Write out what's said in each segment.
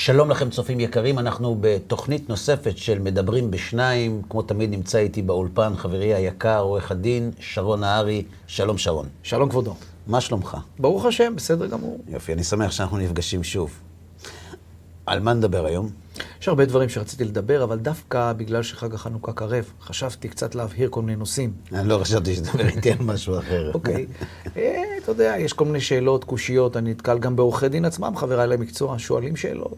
שלום לכם צופים יקרים, אנחנו בתוכנית נוספת של מדברים בשניים. כמו תמיד נמצא איתי באולפן חברי היקר, עורך הדין, שרון נהרי. שלום שרון. שלום כבודו. מה שלומך? ברוך השם, בסדר גמור. יופי, אני שמח שאנחנו נפגשים שוב. על מה נדבר היום? יש הרבה דברים שרציתי לדבר, אבל דווקא בגלל שחג החנוכה קרב, חשבתי קצת להבהיר כל מיני נושאים. אני לא חשבתי שתדבר איתי על משהו אחר. אוקיי. אה, אתה יודע, יש כל מיני שאלות, קושיות, אני נתקל גם בעורכי דין עצמם, חבריי למקצוע, שואלים שאלות.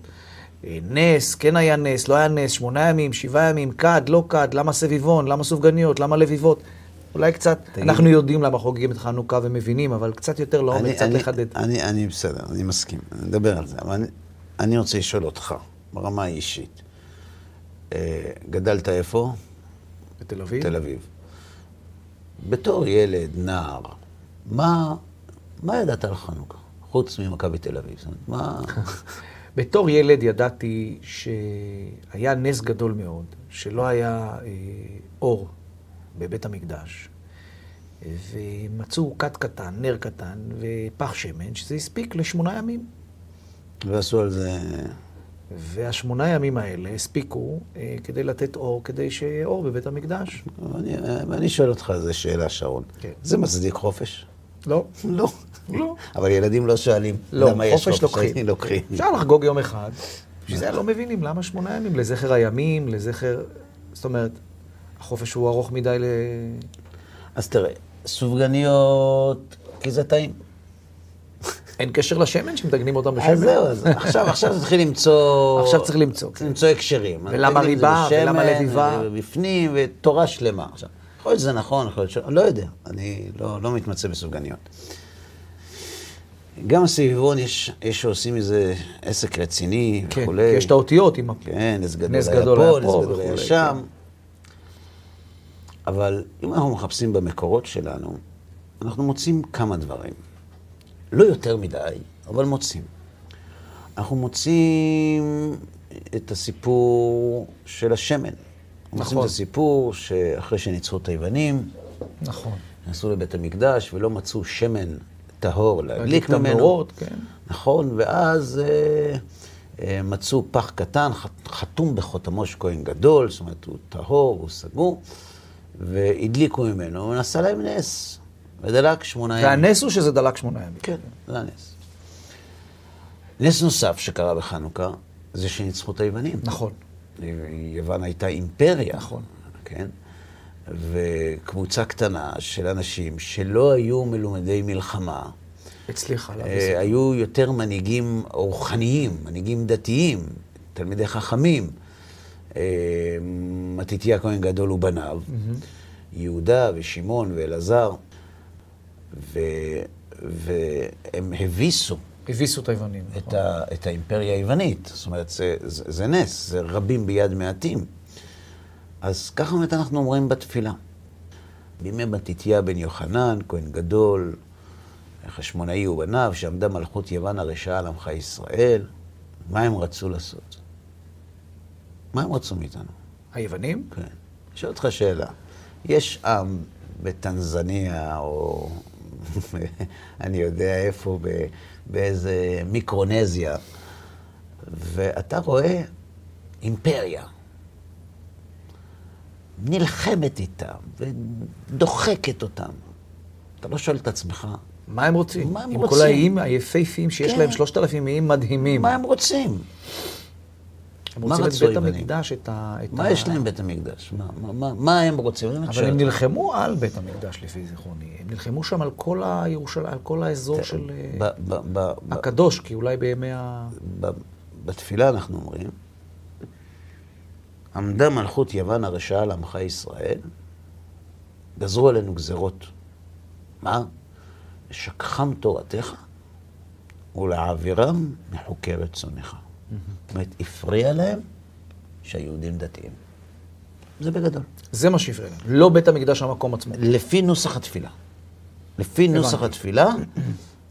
אה, נס, כן היה נס, לא היה נס, שמונה ימים, שבעה ימים, כד, לא כד, למה סביבון, למה סופגניות, למה לביבות. אולי קצת, תגיד. אנחנו יודעים למה חוגגים את חנוכה ומבינים, אבל קצת יותר לעומק, קצת אני- לחדד. אני, אני בסדר, אני מסכים, נדבר על זה, אבל אני, אני רוצה לשאול אותך, ברמה האישית. אה, גדלת איפה? בתל אביב? תל אביב. בתור ילד, נער, מה, מה ידעת על חנוכה? חוץ ממכבי תל אביב. זאת אומרת, מה... בתור ילד ידעתי שהיה נס גדול מאוד, שלא היה אה, אור בבית המקדש, ומצאו כת קטן, נר קטן ופח שמן, שזה הספיק לשמונה ימים. ועשו על זה... והשמונה ימים האלה הספיקו אה, כדי לתת אור, כדי שיהיה אור בבית המקדש. אני, אני שואל אותך איזה שאלה, שרון. כן. זה מצדיק חופש? לא. לא. לא. אבל ילדים לא שואלים לא, למה יש חופש לוקחים. לוקחים. אפשר לחגוג יום אחד, בשביל זה לא מבינים למה שמונה ימים, לזכר הימים, לזכר... זאת אומרת, החופש הוא ארוך מדי ל... אז תראה, סופגניות, כי זה טעים. אין קשר לשמן שמדגנים אותם בשמן. אז זהו, אז עכשיו, עכשיו תתחיל למצוא... עכשיו צריך למצוא, צריך כן. למצוא הקשרים. ולמה ריבה, ולמה לביבה. ובפנים, ותורה שלמה. עכשיו, יכול להיות שזה נכון, יכול להיות ש... לא יודע, אני לא, לא מתמצא בסופגניות. גם הסביבון, יש, יש שעושים מזה עסק רציני כן, וכולי. כי יש את האותיות עם... כן, נס גדול נס היה גדול פה, היה נס פה גדול היה וכולי, שם. כן. אבל אם אנחנו מחפשים במקורות שלנו, אנחנו מוצאים כמה דברים. לא יותר מדי, אבל מוצאים. אנחנו מוצאים את הסיפור של השמן. אנחנו מוצאים נכון. את הסיפור שאחרי שניצחו את היוונים, נכון. נכנסו לבית המקדש ולא מצאו שמן טהור להדליק את ממנו. המנורות, כן. נכון, ואז אה, אה, מצאו פח קטן, ח- חתום בחותמו של כהן גדול, זאת אומרת, הוא טהור, הוא סגור, והדליקו ממנו, הוא נעשה להם נס, ודלק שמונה ימים. והנס הוא שזה דלק שמונה ימים. כן, זה הנס. נס נוסף שקרה בחנוכה, זה שניצחו את היוונים. נכון. יוון הייתה אימפריה. נכון. כן? וקבוצה קטנה של אנשים שלא היו מלומדי מלחמה, הצליחה להביא אה, זה. היו יותר מנהיגים רוחניים, מנהיגים דתיים, תלמידי חכמים. אה, מתתיה הכהן גדול ובניו, יהודה ושמעון ואלעזר, ו- והם הביסו הביסו את היוונים. את, נכון. ה, את האימפריה היוונית. זאת אומרת, זה, זה, זה נס, זה רבים ביד מעטים. אז ככה באמת אנחנו אומרים בתפילה. בימי מתתיה בן יוחנן, כהן גדול, חשמונאי ובניו, שעמדה מלכות יוון הרשעה על עמך ישראל, מה הם רצו לעשות? מה הם רצו מאיתנו? היוונים? כן. אני שואל אותך שאלה. יש עם בטנזניה, או אני יודע איפה, באיזה מיקרונזיה, ואתה רואה אימפריה נלחמת איתם ודוחקת אותם. אתה לא שואל את עצמך, מה הם רוצים? מה הם עם רוצים? כל האיים היפהפיים שיש כן. להם שלושת אלפים איים מדהימים. מה הם רוצים? הם מה רוצים את בית? המקדש, את ה... את מה ה- יש להם בית המקדש? מה, מה, מה, מה הם רוצים? אבל שואל הם. נלחמו על בית המקדש, לפי זיכרוני. הם נלחמו שם על כל הירושלים, על כל האזור של אה, ב- ב- ב- ב- הקדוש, כי אולי בימי ה... ב- בתפילה אנחנו אומרים, עמדה מלכות יוון הרשעה על עמך ישראל, גזרו עלינו גזרות. מה? לשכחם תורתך ולהעבירם מחוקי רצונך. זאת אומרת, הפריע להם שהיהודים דתיים. זה בגדול. זה מה שהפריע להם. לא בית המקדש המקום עצמו. לפי נוסח התפילה. לפי נוסח התפילה,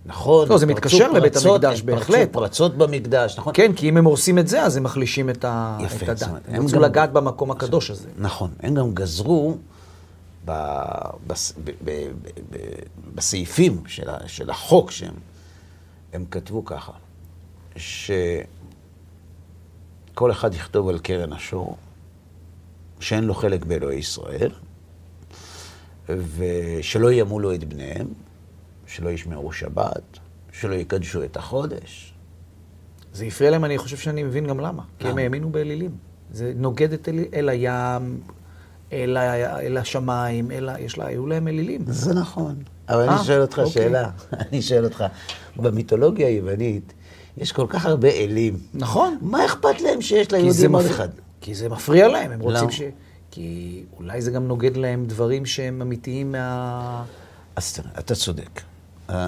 נכון. לא, זה פרצו מתקשר לבית המקדש, פרצו בהחלט. פרצות במקדש, נכון? כן, כי אם הם הורסים את זה, אז הם מחלישים את יפה, הדת. אומרת, הם רצו לגעת במקום הקדוש הזה. נכון. הם גם גזרו בסעיפים של, החוק שהם הם כתבו ככה, כל אחד יכתוב על קרן השור, שאין לו חלק באלוהי ישראל, ושלא ימולו את בניהם, שלא ישמעו שבת, שלא יקדשו את החודש. זה הפריע להם, אני חושב שאני מבין גם למה. כי הם למה? האמינו באלילים. זה נוגד את אל, אל הים, אל, ה- אל השמיים, אל ה... יש לה, היו להם אלילים. זה נכון. אבל אה, אני שואל אותך אוקיי. שאלה, אני שואל אותך, במיתולוגיה היוונית יש כל כך הרבה אלים. נכון. מה אכפת להם שיש ליהודים עוד מפריע- אחד? כי זה מפריע להם, הם רוצים למה? ש... כי אולי זה גם נוגד להם דברים שהם אמיתיים מה... אז תראה, אתה צודק.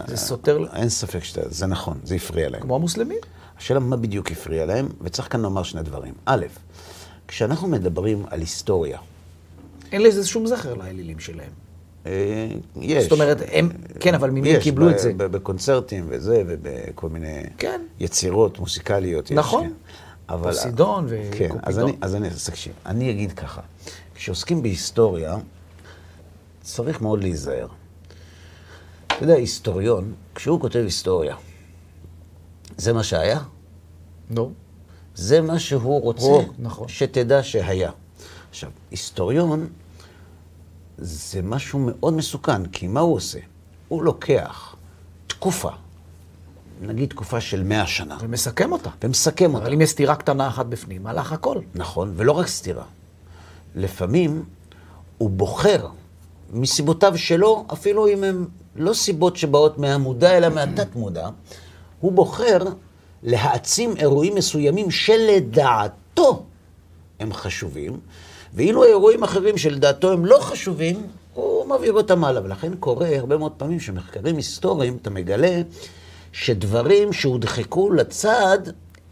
זה סותר אין ספק שאתה, זה נכון, זה הפריע להם. כמו המוסלמים. השאלה מה בדיוק הפריע להם, וצריך כאן לומר שני דברים. א', כשאנחנו מדברים על היסטוריה, אין לזה שום זכר לאלילים שלהם. אה, יש. זאת אומרת, הם... כן, אבל ממי הם יש, קיבלו את זה? בקונצרטים וזה, ובכל מיני כן. יצירות מוסיקליות. יש, נכון. כן. אבל... פוסידון כן, אז וקופידון. אני, אז אני, אז תקשיב, אני אגיד ככה, כשעוסקים בהיסטוריה, צריך מאוד להיזהר. אתה יודע, היסטוריון, כשהוא כותב היסטוריה, זה מה שהיה? נו. זה מה שהוא רוצה נכון. שתדע שהיה. עכשיו, היסטוריון זה משהו מאוד מסוכן, כי מה הוא עושה? הוא לוקח תקופה, נגיד תקופה של מאה שנה, ומסכם אותה. ומסכם אותה. אבל אם יש סתירה קטנה אחת בפנים, הלך הכל. נכון, ולא רק סתירה. לפעמים הוא בוחר מסיבותיו שלו, אפילו אם הן לא סיבות שבאות מהמודע, אלא מהתת-מודע, הוא בוחר להעצים אירועים מסוימים שלדעתו הם חשובים, ואילו אירועים אחרים שלדעתו הם לא חשובים, הוא מעביר אותם הלאה. ולכן קורה הרבה מאוד פעמים שמחקרים היסטוריים, אתה מגלה שדברים שהודחקו לצד,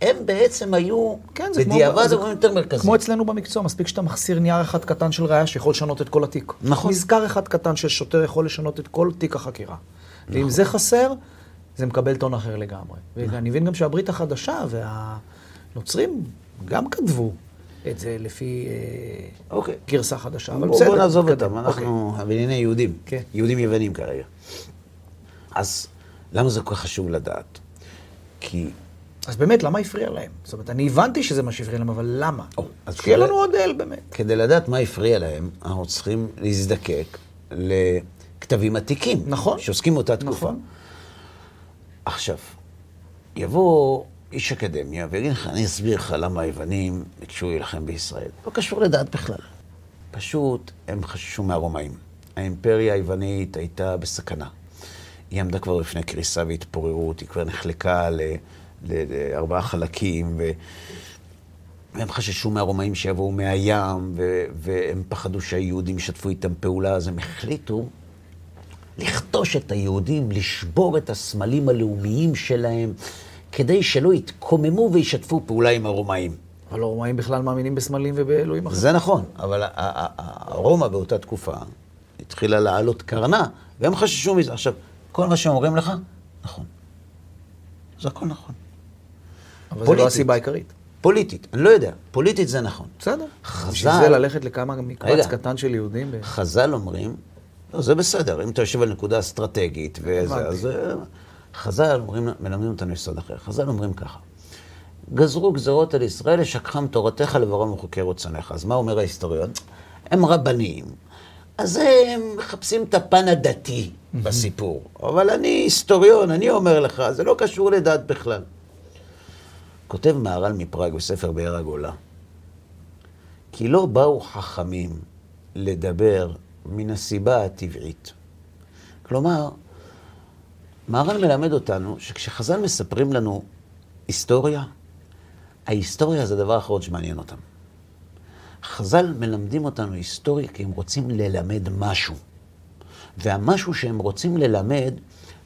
הם בעצם היו, כן, זה. בדיעבד זה אירועים יותר מרכזיים. כמו אצלנו במקצוע, מספיק שאתה מחסיר נייר אחד קטן של ראיה שיכול לשנות את כל התיק. נכון. מזכר אחד קטן של שוטר יכול לשנות את כל תיק החקירה. נכון. ואם זה חסר, זה מקבל טון אחר לגמרי. נכון. ואני מבין גם שהברית החדשה והנוצרים גם כתבו את זה לפי אה, אוקיי. גרסה חדשה, אבל בסדר. בוא נעזוב. אותם, אוקיי. אנחנו בענייני יהודים. כן. יהודים יוונים כרגע. אז למה זה כל כך חשוב לדעת? כי... אז באמת, למה הפריע להם? זאת אומרת, אני הבנתי שזה מה שהפריע להם, אבל למה? או, אז שיהיה לנו עוד אל באמת. כדי לדעת מה הפריע להם, אנחנו צריכים להזדקק לכתבים עתיקים. נכון. שעוסקים באותה תקופה. נכון. עכשיו, יבוא איש אקדמיה ויגיד לך, אני אסביר לך למה היוונים ביקשו להילחם בישראל. לא קשור לדת בכלל. פשוט הם חששו מהרומאים. האימפריה היוונית הייתה בסכנה. היא עמדה כבר לפני קריסה והתפוררות, היא כבר נחלקה לארבעה חלקים, ו... והם חששו מהרומאים שיבואו מהים, ו... והם פחדו שהיהודים ישתפו איתם פעולה, אז הם החליטו לכתוש את היהודים, לשבור את הסמלים הלאומיים שלהם, כדי שלא יתקוממו וישתפו פעולה עם הרומאים. אבל הרומאים בכלל מאמינים בסמלים ובאלוהים אחרים. זה נכון, אבל רומא באותה תקופה התחילה לעלות קרנה, והם חששו מזה. עכשיו, כל מה שהם אומרים לך, נכון. זה הכל נכון. אבל זו פוליטית. לא הסיבה העיקרית. פוליטית, אני לא יודע, פוליטית זה נכון. בסדר. חז"ל- בשביל זה ללכת לכמה מקבץ. קטן של יהודים. ב- חז"ל אומרים, לא, זה בסדר, אם אתה יושב על נקודה אסטרטגית וזה. אז אה, חז"ל אומרים, מלמדים אותנו יסוד אחר. חז"ל אומרים ככה, גזרו גזרות על ישראל, לשכחם תורתך לברום וחוקי רצונך. אז מה אומר ההיסטוריון? הם רבנים, אז הם מחפשים את הפן הדתי בסיפור. אבל אני היסטוריון, אני אומר לך, זה לא קשור לדת בכלל. כותב מהר"ל מפראג בספר באר הגולה, כי לא באו חכמים לדבר מן הסיבה הטבעית. כלומר, מהר"ל מלמד אותנו שכשחז"ל מספרים לנו היסטוריה, ההיסטוריה זה הדבר האחרון שמעניין אותם. חז"ל מלמדים אותנו היסטוריה כי הם רוצים ללמד משהו. והמשהו שהם רוצים ללמד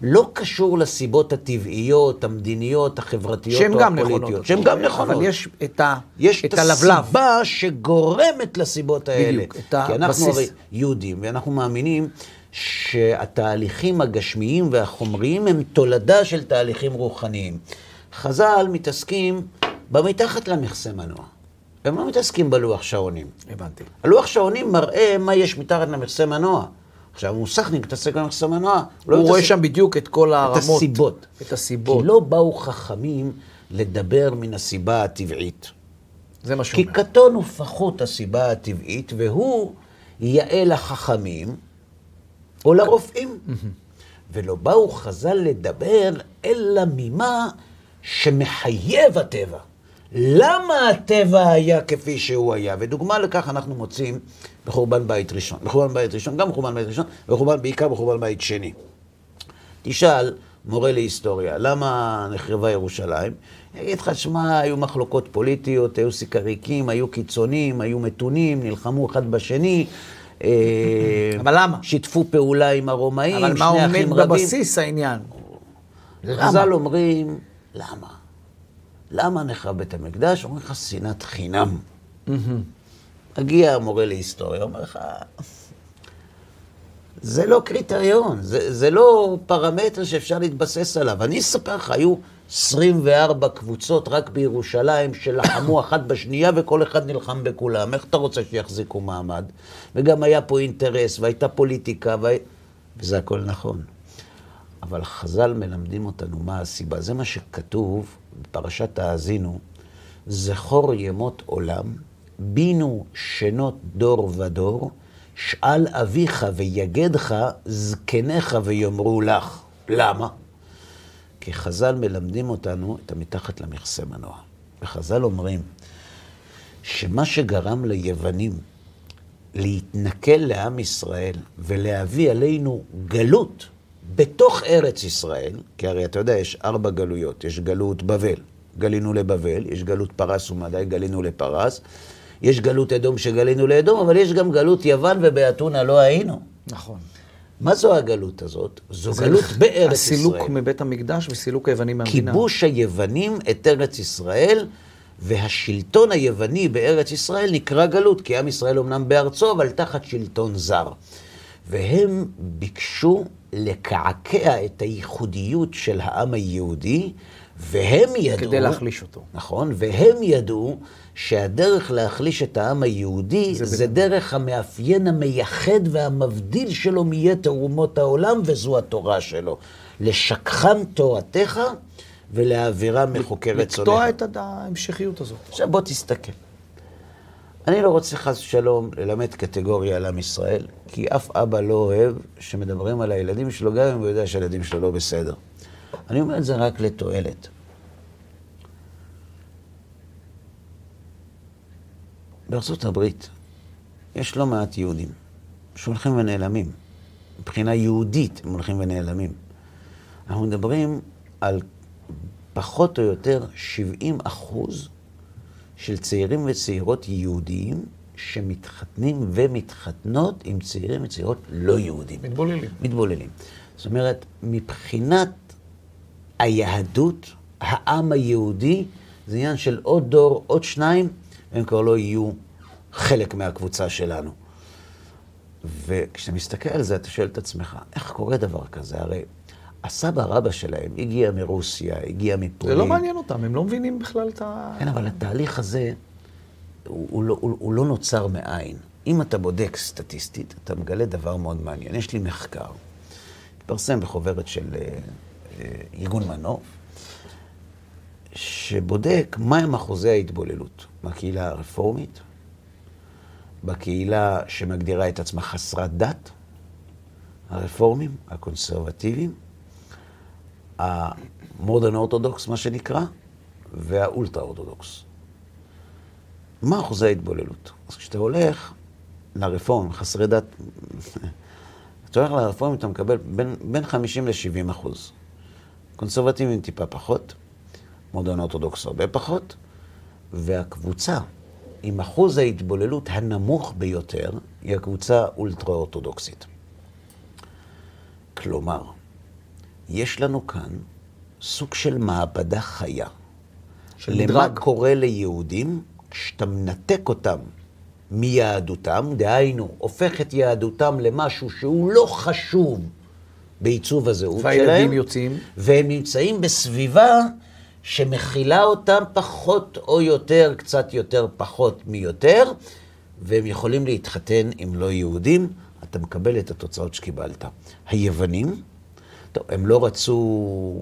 לא קשור לסיבות הטבעיות, המדיניות, החברתיות או גם הפוליטיות. נכונות. שהן גם נכונות. אבל יש את ה- יש את את הלבלב. הסיבה שגורמת לסיבות האלה. בדיוק, את כי אנחנו הבסיס. הרי יהודים, ואנחנו מאמינים שהתהליכים הגשמיים והחומריים הם תולדה של תהליכים רוחניים. חז"ל מתעסקים במתחת למכסה מנוע. הם לא מתעסקים בלוח שעונים. הבנתי. הלוח שעונים מראה מה יש מתחת למכסה מנוע. עכשיו, מוסכניק מתעסק במכסה מנוע. לא הוא רואה מתעסק- שם בדיוק את כל את הרמות. הסיבות. את הסיבות. כי לא באו חכמים לדבר מן הסיבה הטבעית. זה מה שהוא כי אומר. קטון הוא פחות הסיבה הטבעית, והוא יאה לחכמים או לרופאים. ולא באו חז"ל לדבר אלא ממה שמחייב הטבע. למה הטבע היה כפי שהוא היה? ודוגמה לכך אנחנו מוצאים בחורבן בית ראשון. בחורבן בית ראשון, גם בחורבן בית ראשון, וחורבן, בעיקר בחורבן בית שני. תשאל מורה להיסטוריה, למה נחרבה ירושלים? יגיד לך, שמע, היו מחלוקות פוליטיות, היו סיקריקים, היו קיצונים, היו מתונים, נלחמו אחד בשני. אבל למה? שיתפו פעולה עם הרומאים, אבל שני מה עומד אחים רבים. בבסיס העניין? חז"ל אומרים, למה? למה נחרב בית המקדש? אומרים לך, שנאת חינם. מגיע המורה להיסטוריה, אומר לך, זה לא קריטריון, זה, זה לא פרמטר שאפשר להתבסס עליו. אני אספר לך, היו 24 קבוצות רק בירושלים שלחמו אחת בשנייה וכל אחד נלחם בכולם. איך אתה רוצה שיחזיקו מעמד? וגם היה פה אינטרס, והייתה פוליטיקה, וה... וזה הכל נכון. אבל חז"ל מלמדים אותנו מה הסיבה. זה מה שכתוב בפרשת האזינו, זכור ימות עולם, בינו שנות דור ודור, שאל אביך ויגדך, זקניך ויאמרו לך. למה? כי חז"ל מלמדים אותנו את המתחת למכסה מנוע. וחז"ל אומרים שמה שגרם ליוונים להתנכל לעם ישראל ולהביא עלינו גלות בתוך ארץ ישראל, כי הרי אתה יודע, יש ארבע גלויות. יש גלות בבל, גלינו לבבל, יש גלות פרס ומדי, גלינו לפרס, יש גלות אדום שגלינו לאדום, אבל יש גם גלות יוון ובאתונה לא היינו. נכון. מה זו הגלות הזאת? זו גלות בארץ ישראל. הסילוק מבית המקדש וסילוק היוונים מהמדינה. כיבוש היוונים את ארץ ישראל, והשלטון היווני בארץ ישראל נקרא גלות, כי עם ישראל אומנם בארצו, אבל תחת שלטון זר. והם ביקשו לקעקע את הייחודיות של העם היהודי, והם ידעו... כדי להחליש אותו. נכון, והם ידעו שהדרך להחליש את העם היהודי זה זה, זה דרך המאפיין המייחד והמבדיל שלו מיתר אומות העולם, וזו התורה שלו. לשכחם תורתך ולהעבירם מחוקי רצונך. לקטוע את ההמשכיות הזאת. עכשיו בוא תסתכל. אני לא רוצה חס ושלום ללמד קטגוריה על עם ישראל, כי אף אבא לא אוהב שמדברים על הילדים שלו, גם אם הוא יודע שהילדים שלו לא בסדר. אני אומר את זה רק לתועלת. בארצות הברית יש לא מעט יהודים שהולכים ונעלמים. מבחינה יהודית הם הולכים ונעלמים. אנחנו מדברים על פחות או יותר 70 אחוז של צעירים וצעירות יהודיים שמתחתנים ומתחתנות עם צעירים וצעירות לא יהודים. מתבוללים. מתבוללים. זאת אומרת, מבחינת היהדות, העם היהודי, זה עניין של עוד דור, עוד שניים, הם כבר לא יהיו חלק מהקבוצה שלנו. וכשאתה מסתכל על זה, אתה שואל את עצמך, איך קורה דבר כזה? הרי הסבא רבא שלהם הגיע מרוסיה, הגיע מפולין. זה לא מעניין אותם, הם לא מבינים בכלל את ה... כן, אבל התהליך הזה, הוא, הוא, לא, הוא, הוא לא נוצר מאין. אם אתה בודק סטטיסטית, אתה מגלה דבר מאוד מעניין. יש לי מחקר, התפרסם בחוברת של אה, אה, ארגון מנוף, שבודק מהם אחוזי ההתבוללות בקהילה הרפורמית, בקהילה שמגדירה את עצמה חסרת דת, הרפורמים, הקונסרבטיבים, המודרן אורתודוקס, מה שנקרא, והאולטרה אורתודוקס. מה אחוזי ההתבוללות? אז כשאתה הולך לרפורמים, חסרי דת, כשאתה הולך לרפורמים אתה מקבל בין, בין 50 ל-70 אחוז. קונסרבטיבים טיפה פחות, מודרן אורתודוקס הרבה פחות, והקבוצה עם אחוז ההתבוללות הנמוך ביותר היא הקבוצה אולטרה אורתודוקסית. כלומר, יש לנו כאן סוג של מעבדה חיה. של למה מדרג. קורה ליהודים כשאתה מנתק אותם מיהדותם, דהיינו, הופך את יהדותם למשהו שהוא לא חשוב בעיצוב הזהות שלהם. והילדים יוצאים. והם נמצאים בסביבה שמכילה אותם פחות או יותר, קצת יותר, פחות מיותר, והם יכולים להתחתן עם לא יהודים, אתה מקבל את התוצאות שקיבלת. היוונים, טוב, הם לא רצו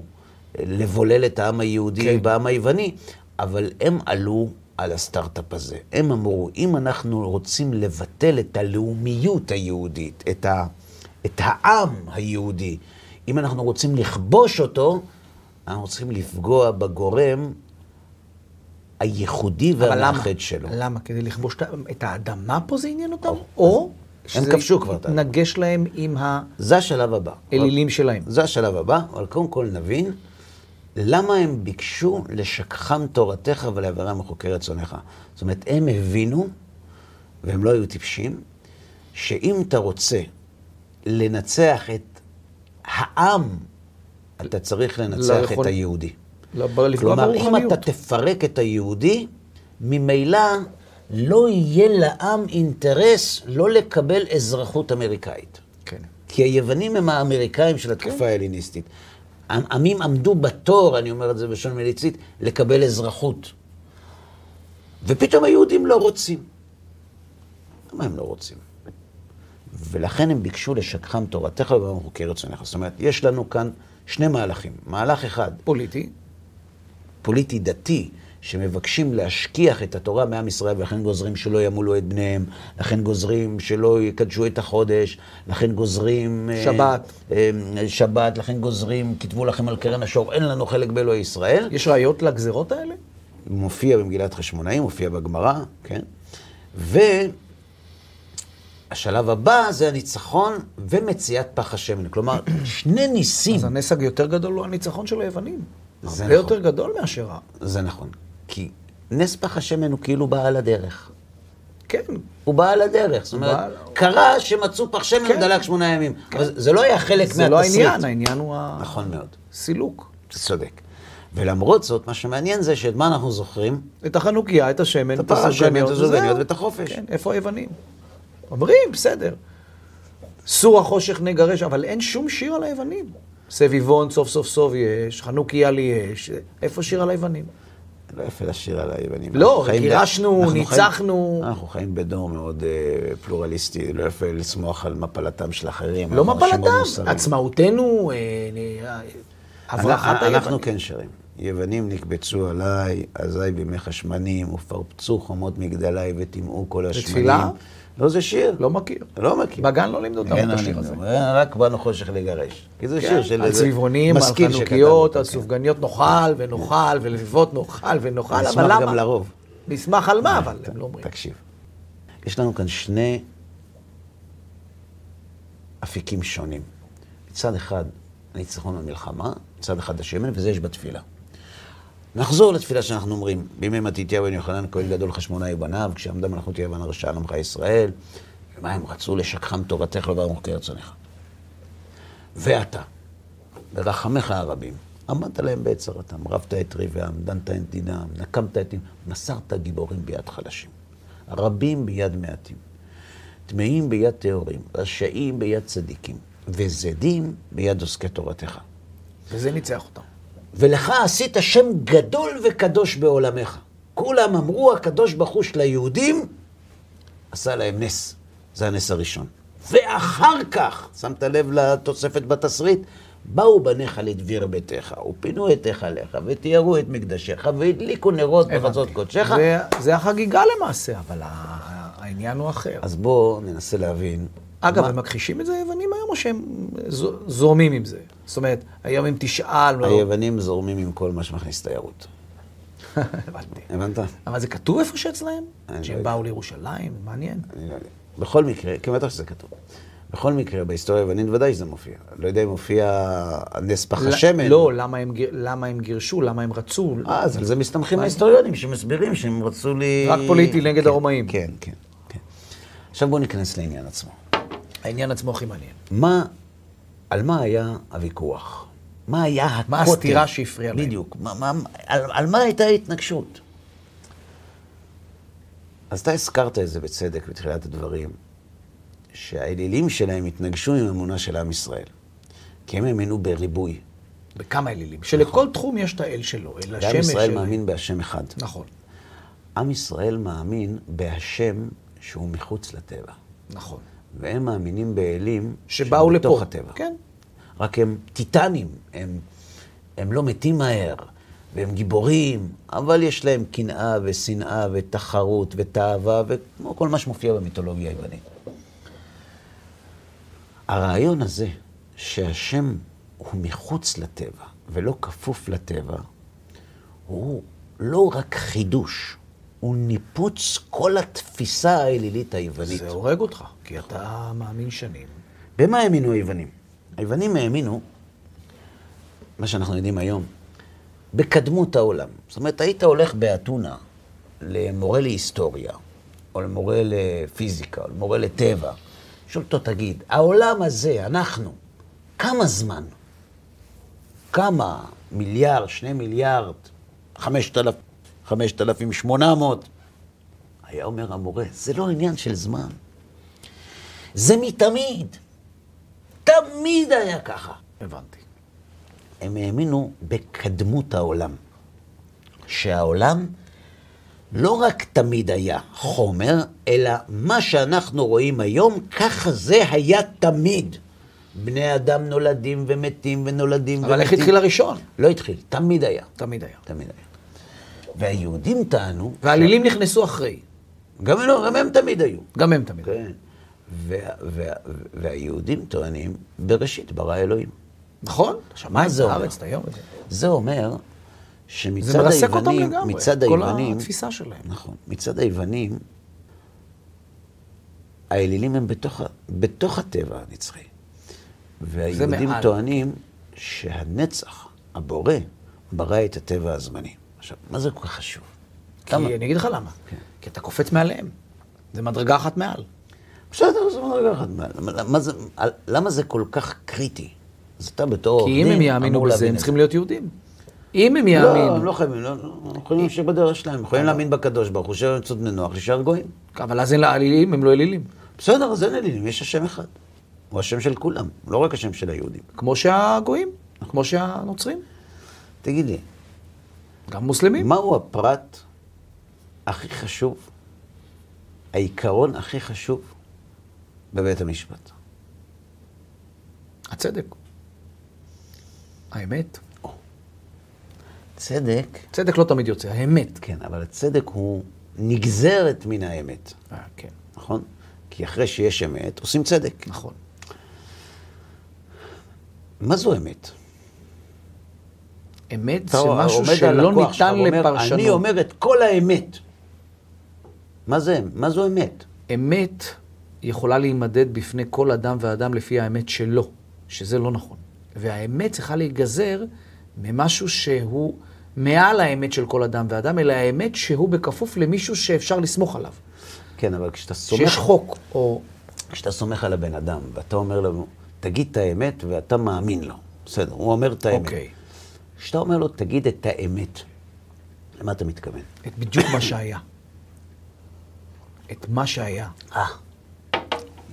לבולל את העם היהודי כן. בעם היווני, אבל הם עלו על הסטארט-אפ הזה. הם אמרו, אם אנחנו רוצים לבטל את הלאומיות היהודית, את, ה, את העם היהודי, אם אנחנו רוצים לכבוש אותו, אנחנו צריכים לפגוע בגורם הייחודי והמאחד שלו. למה? כדי לכבוש את האדמה פה זה עניין אותם? או הם כבשו כבר את האדמה. נגש להם עם. האלילים שלהם. זה השלב הבא, אבל קודם כל נבין למה הם ביקשו לשכחם תורתך ולעברם מחוקי רצונך. זאת אומרת, הם הבינו, והם לא היו טיפשים, שאם אתה רוצה לנצח את העם, אתה צריך לנצח לא יכול... את היהודי. לא, כלומר, אם אתה תפרק את היהודי, ממילא לא יהיה לעם אינטרס לא לקבל אזרחות אמריקאית. כן. כי היוונים הם האמריקאים של התקופה כן. ההליניסטית. עמים עמדו בתור, אני אומר את זה בלשון מליצית, לקבל אזרחות. ופתאום היהודים לא רוצים. למה הם לא רוצים? ולכן הם ביקשו לשכחם תורתך ובאו חוקי רצונך. זאת אומרת, יש לנו כאן שני מהלכים. מהלך אחד. פוליטי. פוליטי דתי, שמבקשים להשכיח את התורה מעם ישראל, ולכן גוזרים שלא ימולו את בניהם, לכן גוזרים שלא יקדשו את החודש, לכן גוזרים... אה, שבת. אה, אה, שבת, לכן גוזרים, כתבו לכם על קרן השור, אין לנו חלק באלוהי ישראל. יש ראיות לגזרות האלה? מופיע במגילת חשמונאים, מופיע בגמרא, כן? והשלב הבא זה הניצחון ומציאת פח השמן. כלומר, שני ניסים. אז הנס היותר גדול הוא הניצחון של היוונים. הרבה נכון. יותר גדול מאשר ה... זה נכון. כי נס פח השמן הוא כאילו בעל הדרך. כן. הוא בעל הדרך. זאת אומרת, בעל... קרה שמצאו פח שמן כן. ודלק שמונה ימים. כן. אבל זה לא היה חלק מהתסריט. זה לא העניין, העניין הוא נכון מאוד. הסילוק. זה צודק. ולמרות זאת, מה שמעניין זה שאת מה אנחנו זוכרים? את החנוכיה, את השמן, את הסופגניות, את הסופגניות ואת החופש. כן, איפה היוונים? אומרים, בסדר. סור החושך נגרש, אבל אין שום שיר על היוונים. סביבון סוף סוף סוף יש, חנוכיה לי יש, איפה שיר על היוונים? לא יפה לשיר על היוונים. לא, גירשנו, ניצחנו. חיים, אנחנו חיים בדור מאוד uh, פלורליסטי, לא יפה לשמוח על מפלתם של אחרים. לא מפלתם, עצמאותנו, עברה אחת היוונים. אנחנו כן שרים. יוונים נקבצו עליי, אזי בימי חשמנים, ופרצו חומות מגדלי וטימאו כל השמנים. בתפילה? לא, זה שיר. לא מכיר. לא מכיר. בגן לא לימדו אותם את השיר הזה. רק באנו חושך לגרש. כי זה שיר של... על צבעונים, על חנוכיות, על סופגניות נאכל ונאכל, ולביבות נאכל ונאכל, אבל למה? נשמח גם לרוב. נשמח על מה, אבל הם לא אומרים. תקשיב. יש לנו כאן שני אפיקים שונים. מצד אחד, הניצחון במלחמה, מצד אחד השמן, וזה יש בתפילה. נחזור לתפילה שאנחנו אומרים, בימי מתתיהו בן יוחנן, כהן גדול חשמונאי בניו, כשעמדה מלאכות יוון הרשע על עמך ישראל, ומה הם רצו לשכחם תורתך לברוך כרצונך. ואתה, ברחמך הרבים, עמדת להם בצרתם, רבת את ריבם, דנת את דינם, נקמת את דינם, מסרת גיבורים ביד חלשים, רבים ביד מעטים, טמאים ביד טהורים, רשעים ביד צדיקים, וזדים ביד עוסקי תורתך. וזה ניצח אותם. ולך עשית שם גדול וקדוש בעולמך. כולם אמרו, הקדוש ברוך הוא של היהודים עשה להם נס. זה הנס הראשון. ואחר כך, שמת לב לתוספת בתסריט? באו בניך לדביר ביתך, ופינו את היכליך, ותיארו את מקדשיך, והדליקו נרות בחצות קודשך. זה החגיגה למעשה, אבל העניין הוא אחר. אז בואו ננסה להבין אגב, הם מכחישים את זה היוונים או שהם זורמים עם זה? זאת אומרת, היום אם תשאל... לא- היוונים זורמים עם כל מה שמכניס תיירות. הבנתי. הבנת? אבל זה כתוב איפה שאצלהם? שהם לא באו לירושלים? מעניין. אני לא יודע. בכל מקרה, כמעט שזה כתוב. בכל מקרה, בהיסטוריה היוונית ודאי שזה מופיע. לא יודע אם מופיע נס פח השמן. לא, למה הם, למה הם גירשו, למה הם רצו. אה, אז על זה מסתמכים ההיסטוריונים שמסבירים שהם רצו לי... רק פוליטי נגד כן, הרומאים. כן, כן, כן. עכשיו בואו ניכנס לעניין עצמו. העניין עצמו הכי מעניין. מה, על מה היה הוויכוח? מה היה הקוטר? מה הסתירה שהפריעה להם? בדיוק. מה, מה, על, על מה הייתה ההתנגשות? אז אתה הזכרת את זה בצדק בתחילת הדברים, שהאלילים שלהם התנגשו עם אמונה של עם ישראל. כי הם האמינו בריבוי. בכמה אלילים. שלכל נכון. תחום יש את האל שלו, אל השמש. ועם ישראל של... מאמין בהשם אחד. נכון. עם ישראל מאמין בהשם שהוא מחוץ לטבע. נכון. והם מאמינים באלים שבאו לפה. הטבע. כן. רק הם טיטנים, הם, הם לא מתים מהר, והם גיבורים, אבל יש להם קנאה ושנאה ותחרות ותאווה, וכמו כל מה שמופיע במיתולוגיה היוונית. הרעיון הזה שהשם הוא מחוץ לטבע ולא כפוף לטבע, הוא לא רק חידוש, הוא ניפוץ כל התפיסה האלילית היוונית. זה הורג אותך, כי אתה מאמין שנים. במה האמינו היוונים? היוונים האמינו, מה שאנחנו יודעים היום, בקדמות העולם. זאת אומרת, היית הולך באתונה למורה להיסטוריה, או למורה לפיזיקה, או למורה לטבע, שואל אותו, תגיד, העולם הזה, אנחנו, כמה זמן? כמה? מיליארד, שני מיליארד, חמשת אלפים שמונה מאות? היה אומר המורה, זה לא עניין של זמן. זה מתמיד. תמיד היה ככה. הבנתי. הם האמינו בקדמות העולם. שהעולם לא רק תמיד היה חומר, אלא מה שאנחנו רואים היום, ככה זה היה תמיד. בני אדם נולדים ומתים ונולדים ומתים. אבל איך התחיל הראשון? לא התחיל, תמיד היה. תמיד היה. תמיד היה. והיהודים טענו... והאלילים נכנסו אחרי. גם, לא, גם הם תמיד היו. גם הם תמיד. כן. וה, וה, והיהודים טוענים, בראשית ברא אלוהים. נכון? מה זה אומר? זה אומר שמצד זה מרסק אותם היוונים, לגמרי. כל היוונים, התפיסה שלהם. נכון, מצד היוונים, האלילים הם בתוך, בתוך הטבע הנצחי. והיהודים. טוענים שהנצח, הבורא, ברא את הטבע הזמני. עכשיו, מה זה כל כך חשוב? כי למה? אני אגיד לך למה. כן. כי אתה קופץ מעליהם. זה מדרגה אחת מעל. בסדר, זה מדרגה אחת. מה- מה זה- למה זה כל כך קריטי? אז אתה בתור עורך כי אם הם יאמינו אמור בזה, להבין הם צריכים להיות יהודים. אם הם יאמינו... לא, הם לא חייבים, לא, לא, יכולים להמשיך בדרך שלהם, הם יכולים להאמין בקדוש ברוך הוא, שהם יוצאות בני נוח, להישאר גויים. אבל אז אין אלילים, הם לא אלילים. בסדר, אז אין אלילים, יש השם אחד. הוא השם של כולם, לא רק השם של היהודים. כמו שהגויים, כמו שהנוצרים, תגיד לי, גם מוסלמים. מהו הפרט הכי חשוב, העיקרון הכי חשוב בבית המשפט? הצדק. האמת. צדק, צדק לא תמיד יוצא, האמת. כן, אבל הצדק הוא נגזרת מן האמת, אה, כן, נכון? כי אחרי שיש אמת, עושים צדק. נכון. מה זו אמת? אמת זה משהו שלא ניתן לפרשנות. אני אומר את כל האמת. מה זה? מה זו אמת? אמת יכולה להימדד בפני כל אדם ואדם לפי האמת שלו, שזה לא נכון. והאמת צריכה להיגזר ממשהו שהוא מעל האמת של כל אדם ואדם, אלא האמת שהוא בכפוף למישהו שאפשר לסמוך עליו. כן, אבל כשאתה שיש סומך, חוק, או... כשאתה סומך על הבן אדם, ואתה אומר לו, תגיד את האמת, ואתה מאמין לו. בסדר, הוא אומר את האמת. אוקיי. כשאתה אומר לו, תגיד את האמת, למה אתה מתכוון? את בדיוק מה שהיה. את מה שהיה. אה,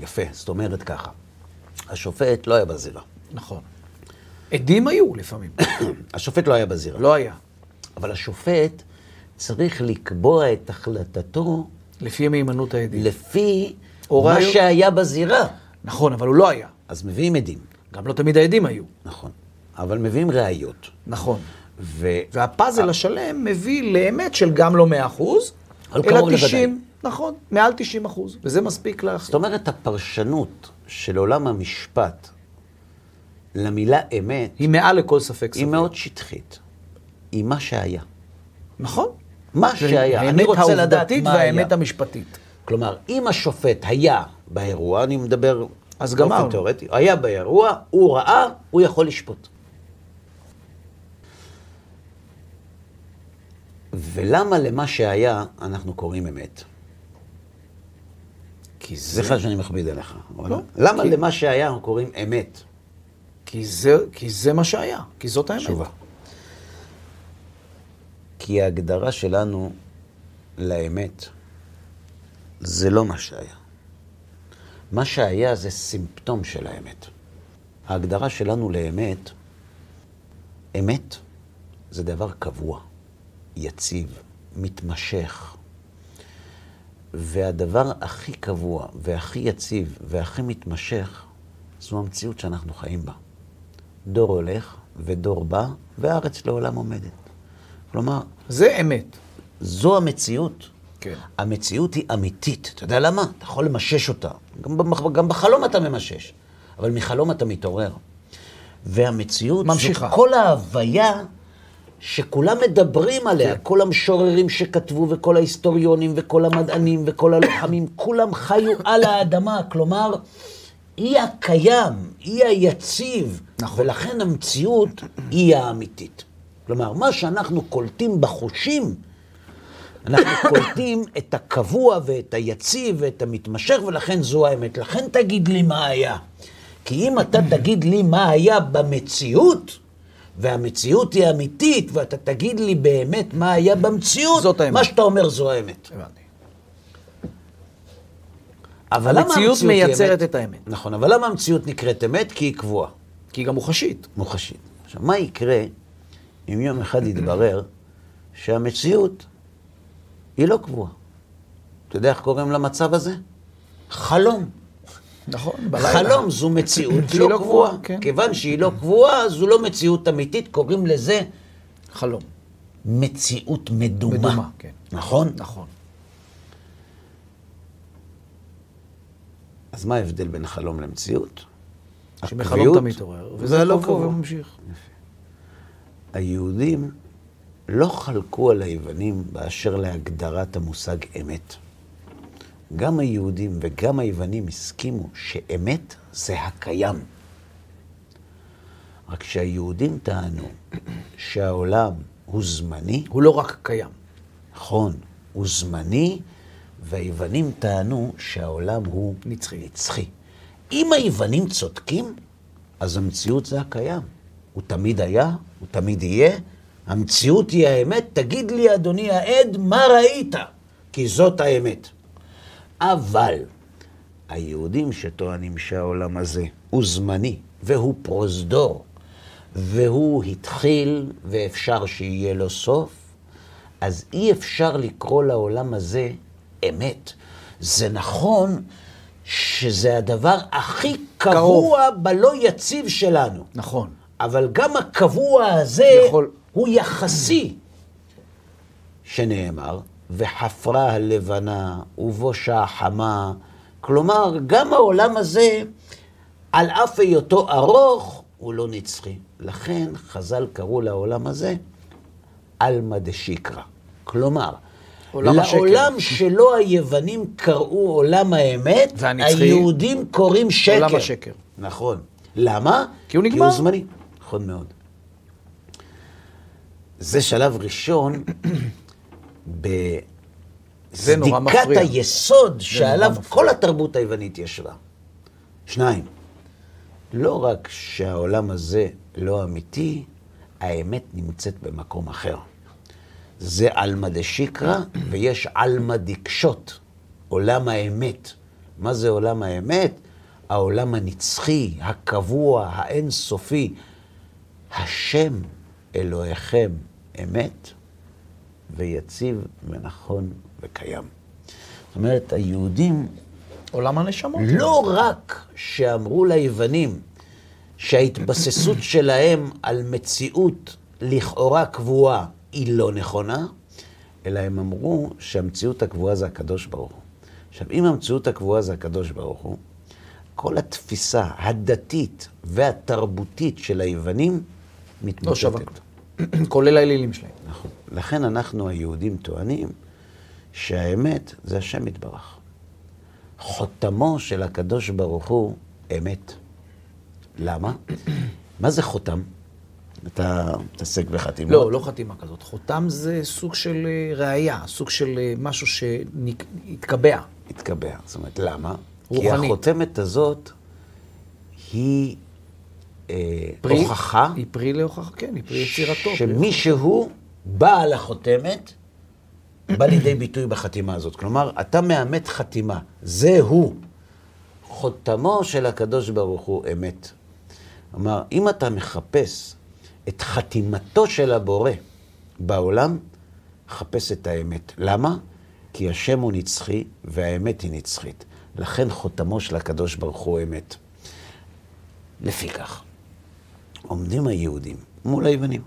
יפה, זאת אומרת ככה. השופט לא היה בזירה. נכון. עדים היו לפעמים. השופט לא היה בזירה. לא היה. אבל השופט צריך לקבוע את החלטתו לפי מהימנות העדים. לפי מה ראיות. שהיה בזירה. נכון, אבל הוא לא היה. אז מביאים עדים, גם לא תמיד העדים היו. נכון. אבל מביאים ראיות. נכון. ו... והפאזל השלם מביא לאמת של גם לא 100 אחוז, אלא קרוב 90, נכון, מעל 90 אחוז, וזה מספיק לך. זאת אומרת, הפרשנות של עולם המשפט למילה אמת היא מעל לכל ספק היא סביר. מאוד שטחית. היא מה שהיה. נכון. מה שהיה. אני האמת רוצה לדעת העובדתית מה היה. והאמת המשפטית. כלומר, אם השופט היה באירוע, אני מדבר אז גמרנו. תיאורטי, היה באירוע, הוא ראה, הוא יכול לשפוט. ולמה למה שהיה אנחנו קוראים אמת? כי זה, סליחה שאני מכביד עליך. אבל לא, למה כי- למה שהיה אנחנו קוראים אמת? כי, זה, כי זה מה שהיה, כי זאת האמת. תשובה. כי ההגדרה שלנו לאמת זה לא מה שהיה. מה שהיה זה סימפטום של האמת. ההגדרה שלנו לאמת, אמת זה דבר קבוע, יציב, מתמשך. והדבר הכי קבוע והכי יציב והכי מתמשך זו המציאות שאנחנו חיים בה. דור הולך ודור בא, והארץ לעולם עומדת. כלומר, זה אמת. זו המציאות. כן. המציאות היא אמיתית. אתה יודע למה? אתה יכול למשש אותה. גם, במח... גם בחלום אתה ממשש, אבל מחלום אתה מתעורר. והמציאות ממשיכה. כל ההוויה שכולם מדברים עליה, כן. כל המשוררים שכתבו וכל ההיסטוריונים וכל המדענים וכל הלוחמים, כולם חיו על האדמה. כלומר, היא הקיים, היא היציב, נכון. ולכן המציאות היא האמיתית. כלומר, מה שאנחנו קולטים בחושים, אנחנו קולטים את הקבוע ואת היציב ואת המתמשך, ולכן זו האמת. לכן תגיד לי מה היה. כי אם אתה תגיד לי מה היה במציאות, והמציאות היא אמיתית, ואתה תגיד לי באמת מה היה במציאות, זאת האמת. מה שאתה אומר זו האמת. הבנתי. אבל למה המציאות מייצרת? את האמת. נכון, אבל למה המציאות נקראת אמת? כי היא קבועה, כי היא גם מוחשית. מוחשית. עכשיו, מה יקרה אם יום אחד יתברר שהמציאות היא לא קבועה? אתה יודע איך קוראים למצב הזה? חלום. נכון, חלום זו מציאות לא לא קבועה. כן. כיוון שהיא לא קבועה, זו לא מציאות אמיתית, קוראים לזה חלום. מציאות מדומה. מדומה, כן. נכון? נכון. אז מה ההבדל בין חלום למציאות? שבחלום אתה מתעורר, וזה לא קבוע וממשיך. היהודים לא חלקו על היוונים באשר להגדרת המושג אמת. גם היהודים וגם היוונים הסכימו שאמת זה הקיים. רק שהיהודים טענו שהעולם הוא זמני, הוא לא רק קיים. נכון, הוא זמני, והיוונים טענו שהעולם הוא נצחי. נצחי. אם היוונים צודקים, אז המציאות זה הקיים. הוא תמיד היה, הוא תמיד יהיה, המציאות היא האמת. תגיד לי, אדוני העד, מה ראית? כי זאת האמת. אבל היהודים שטוענים שהעולם הזה הוא זמני, והוא פרוזדור, והוא התחיל ואפשר שיהיה לו סוף, אז אי אפשר לקרוא לעולם הזה אמת. זה נכון שזה הדבר הכי קבוע בלא יציב שלנו. נכון. אבל גם הקבוע הזה יכול- הוא יחסי, שנאמר, וחפרה הלבנה ובושה החמה. כלומר, גם העולם הזה, על אף היותו ארוך, הוא לא נצחי. לכן חז"ל קראו לעולם הזה עלמא דשיקרא. כלומר, עולם השקר. לעולם שלו היוונים קראו עולם האמת, והנצחי- היהודים קוראים שקר. עולם השקר. נכון. למה? כי הוא כי נגמר. הוא זמני. נכון מאוד. זה שלב ראשון מפריע. היסוד שעליו. כל התרבות היוונית ישבה. שניים, לא רק שהעולם הזה לא אמיתי, האמת נמצאת במקום אחר. זה עלמא דשיקרא ויש עלמא דקשות, עולם האמת. מה זה עולם האמת? העולם הנצחי, הקבוע, האינסופי. השם אלוהיכם אמת ויציב ונכון וקיים. זאת אומרת, היהודים עולם הנשמות. לא רק שאמרו ליוונים שההתבססות שלהם על מציאות לכאורה קבועה היא לא נכונה, אלא הם אמרו שהמציאות הקבועה זה הקדוש ברוך הוא. עכשיו, אם המציאות הקבועה זה הקדוש ברוך הוא, כל התפיסה הדתית והתרבותית של היוונים לא שווה מתמוטטת. כולל האלילים שלהם. נכון. לכן אנחנו היהודים טוענים שהאמת זה השם יתברך. חותמו של הקדוש ברוך הוא אמת. למה? מה זה חותם? אתה מתעסק בחתימות? לא, לא חתימה כזאת. חותם זה סוג של אה, ראייה, סוג של אה, משהו שהתקבע. התקבע. זאת אומרת, למה? כי רוחנית. החותמת הזאת היא אה, פרי- הוכחה היא פרי להוכחה, כן, היא פרי יצירתו. שמישהו בעל החותמת בא לידי ביטוי בחתימה הזאת. כלומר, אתה מאמת חתימה, זה הוא. חותמו של הקדוש ברוך הוא אמת. כלומר, אם אתה מחפש את חתימתו של הבורא בעולם, חפש את האמת. למה? כי השם הוא נצחי והאמת היא נצחית. לכן חותמו של הקדוש ברוך הוא אמת. לפיכך, עומדים היהודים מול היוונים.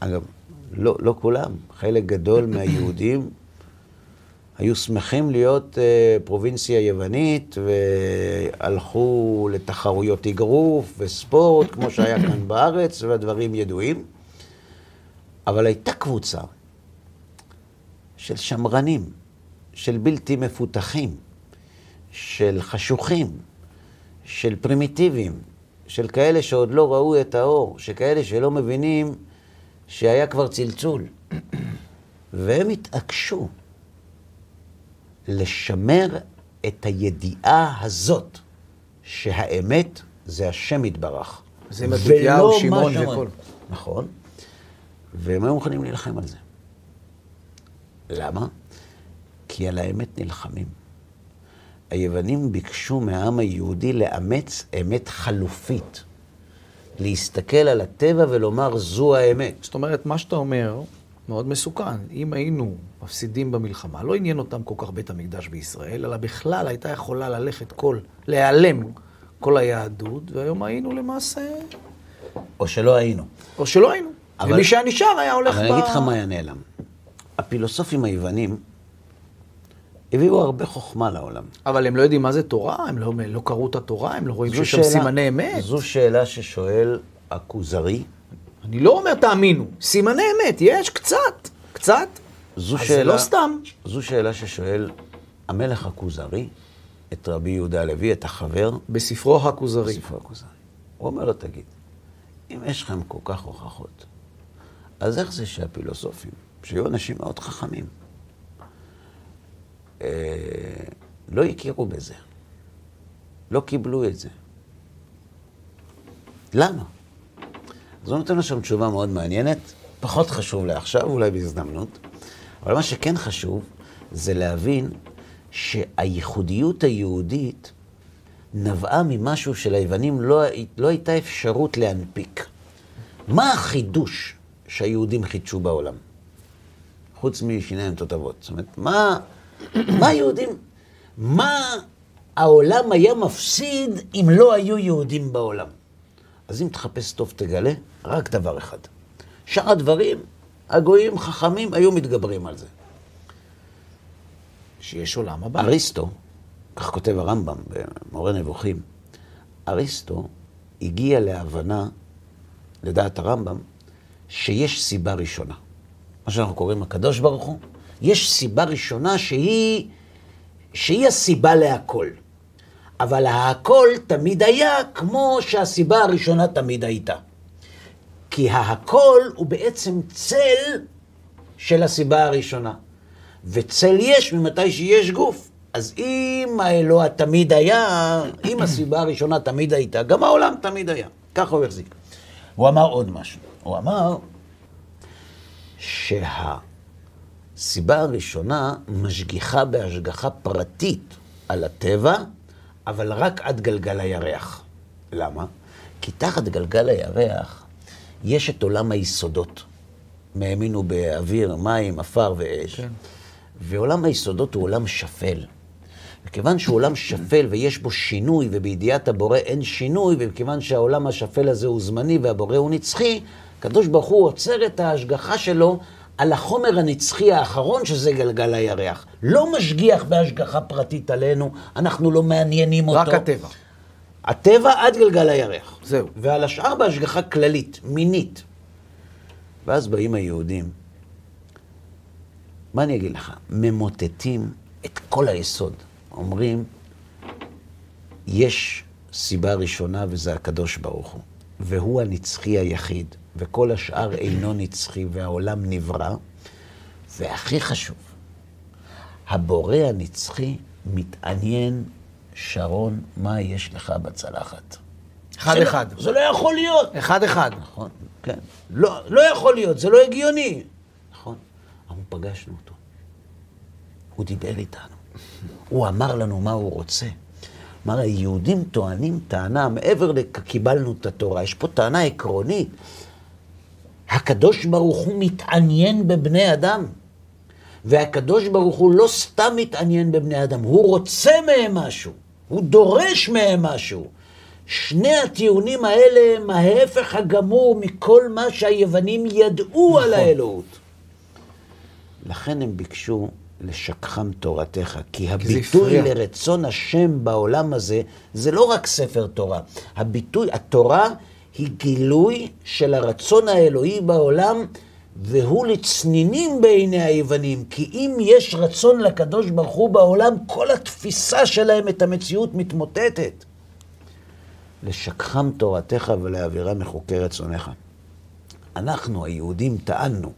אגב, לא, לא כולם. חלק גדול מהיהודים היו שמחים להיות אה, פרובינציה יוונית, והלכו לתחרויות אגרוף וספורט, כמו שהיה כאן בארץ, והדברים ידועים. אבל הייתה קבוצה של שמרנים, של בלתי מפותחים, של חשוכים, של פרימיטיביים, של כאלה שעוד לא ראו את האור, שכאלה שלא מבינים שהיה כבר צלצול. והם התעקשו לשמר את הידיעה הזאת שהאמת זה השם יתברך. זה מתתיהו, שמעון. וכל. נכון. והם היו מוכנים להילחם על זה. למה? כי על האמת נלחמים. היוונים ביקשו מהעם היהודי לאמץ אמת חלופית. להסתכל על הטבע ולומר, זו האמת. זאת אומרת, מה שאתה אומר מאוד מסוכן. אם היינו מפסידים במלחמה, לא עניין אותם כל כך בית המקדש בישראל, אלא בכלל הייתה יכולה ללכת כל, להיעלם כל היהדות, והיום היינו למעשה, או שלא היינו. או שלא היינו. אבל- ומי שהיה נשאר היה הולך אבל אני אגיד לך מה היה נעלם. הפילוסופים היוונים הביאו הרבה חוכמה לעולם. אבל הם לא יודעים מה זה תורה, הם לא, לא קראו את התורה, הם לא רואים שיש שם סימני אמת. זו שאלה ששואל הכוזרי. אני לא אומר תאמינו, סימני אמת, יש קצת, קצת. זו אז שאלה... זה לא סתם. זו שאלה ששואל המלך הכוזרי את רבי יהודה הלוי, את החבר, בספרו הכוזרי. בספרו הכוזרי. הוא אומר לו, תגיד, אם יש לכם כל כך הוכחות, אז איך זה שהפילוסופים, שהיו אנשים מאוד חכמים, לא הכירו בזה, לא קיבלו את זה? למה? אז הוא נותן לו שם תשובה מאוד מעניינת, פחות חשוב לעכשיו, אולי בהזדמנות, אבל מה שכן חשוב זה להבין שהייחודיות היהודית נבעה ממשהו שליוונים לא, לא הייתה אפשרות להנפיק. מה החידוש שהיהודים חידשו בעולם? חוץ משיניים תותבות. זאת אומרת, מה, מה היהודים, מה העולם היה מפסיד אם לא היו יהודים בעולם? אז אם תחפש טוב תגלה רק דבר אחד. שאר הדברים, הגויים חכמים היו מתגברים על זה. שיש עולם הבא. אריסטו, כך כותב הרמב"ם במורה נבוכים, אריסטו הגיע להבנה, לדעת הרמב"ם, שיש סיבה ראשונה. מה שאנחנו קוראים הקדוש ברוך הוא, יש סיבה ראשונה שהיא, שהיא הסיבה להכל. אבל ההכל תמיד היה כמו שהסיבה הראשונה תמיד הייתה. כי ההכל הוא בעצם צל של הסיבה הראשונה. וצל יש ממתי שיש גוף. אז אם האלוה תמיד היה, אם הסיבה הראשונה תמיד הייתה, גם העולם תמיד היה. ככה הוא החזיק. הוא אמר עוד משהו. הוא אמר שהסיבה הראשונה משגיחה בהשגחה פרטית על הטבע, אבל רק עד גלגל הירח. למה? כי תחת גלגל הירח יש את עולם היסודות. מהאמינו באוויר, מים, עפר ואש. כן. ועולם היסודות הוא עולם שפל. וכיוון שהוא עולם שפל ויש בו שינוי, ובידיעת הבורא אין שינוי, וכיוון שהעולם השפל הזה הוא זמני והבורא הוא נצחי, הקדוש ברוך הוא עוצר את ההשגחה שלו על החומר הנצחי האחרון, שזה גלגל הירח. לא משגיח בהשגחה פרטית עלינו, אנחנו לא מעניינים אותו. רק הטבע. הטבע עד גלגל הירח. זהו. ועל השאר בהשגחה כללית, מינית. ואז באים היהודים, מה אני אגיד לך? ממוטטים את כל היסוד. אומרים, יש סיבה ראשונה וזה הקדוש ברוך הוא, והוא הנצחי היחיד, וכל השאר אינו נצחי והעולם נברא, והכי חשוב, הבורא הנצחי מתעניין, שרון, מה יש לך בצלחת? אחד זה לא- אחד. זה לא יכול להיות. אחד אחד. נכון, כן. לא, לא יכול להיות, זה לא הגיוני. נכון, אבל פגשנו אותו. הוא דיבר איתנו. הוא אמר לנו מה הוא רוצה. אמר, היהודים טוענים טענה, מעבר לקיבלנו את התורה, יש פה טענה עקרונית. הקדוש ברוך הוא מתעניין בבני אדם. והקדוש ברוך הוא לא סתם מתעניין בבני אדם, הוא רוצה מהם משהו, הוא דורש מהם משהו. שני הטיעונים האלה הם ההפך הגמור מכל מה שהיוונים ידעו נכון. על האלוהות. לכן הם ביקשו לשכחם תורתך, כי הביטוי לרצון השם בעולם הזה, זה לא רק ספר תורה. הביטוי, התורה היא גילוי של הרצון האלוהי בעולם, והוא לצנינים בעיני היוונים, כי אם יש רצון לקדוש ברוך הוא בעולם, כל התפיסה שלהם את המציאות מתמוטטת. לשכחם תורתך ולהעבירה מחוקי רצונך. אנחנו, היהודים, טענו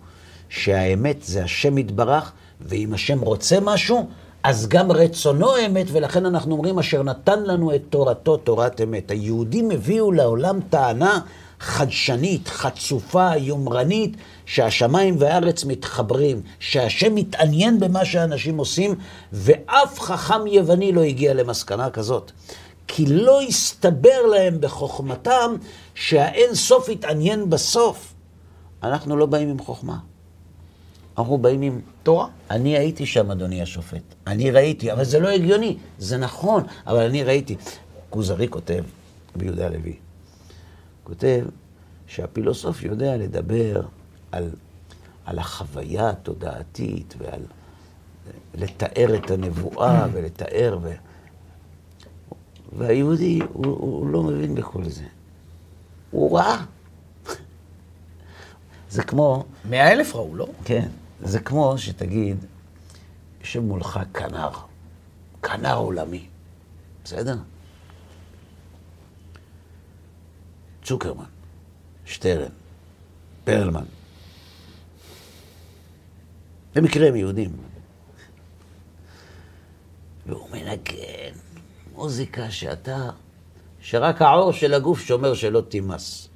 שהאמת זה השם יתברך, ואם השם רוצה משהו, אז גם רצונו אמת, ולכן אנחנו אומרים, אשר נתן לנו את תורתו, תורת אמת. היהודים הביאו לעולם טענה חדשנית, חצופה, יומרנית, שהשמיים והארץ מתחברים, שהשם מתעניין במה שאנשים עושים, ואף חכם יווני לא הגיע למסקנה כזאת. כי לא הסתבר להם בחוכמתם שהאין סוף יתעניין בסוף. אנחנו לא באים עם חוכמה. אנחנו באים עם... תורה. אני הייתי שם, אדוני השופט. אני ראיתי, אבל זה לא הגיוני. זה נכון, אבל אני ראיתי. כוזרי כותב, ביהודה הלוי, כותב שהפילוסוף יודע לדבר על, על החוויה התודעתית ועל לתאר את הנבואה ולתאר, ו... והיהודי, הוא, הוא לא מבין בכל זה. הוא ראה. זה כמו... מאה אלף ראו, לא? כן. זה כמו שתגיד, יושב מולך כנר, כנר עולמי, בסדר? צוקרמן, שטרן, פרלמן. במקרה הם יהודים. והוא מנגן מוזיקה שאתה, שרק העור של הגוף שומר שלא תימס.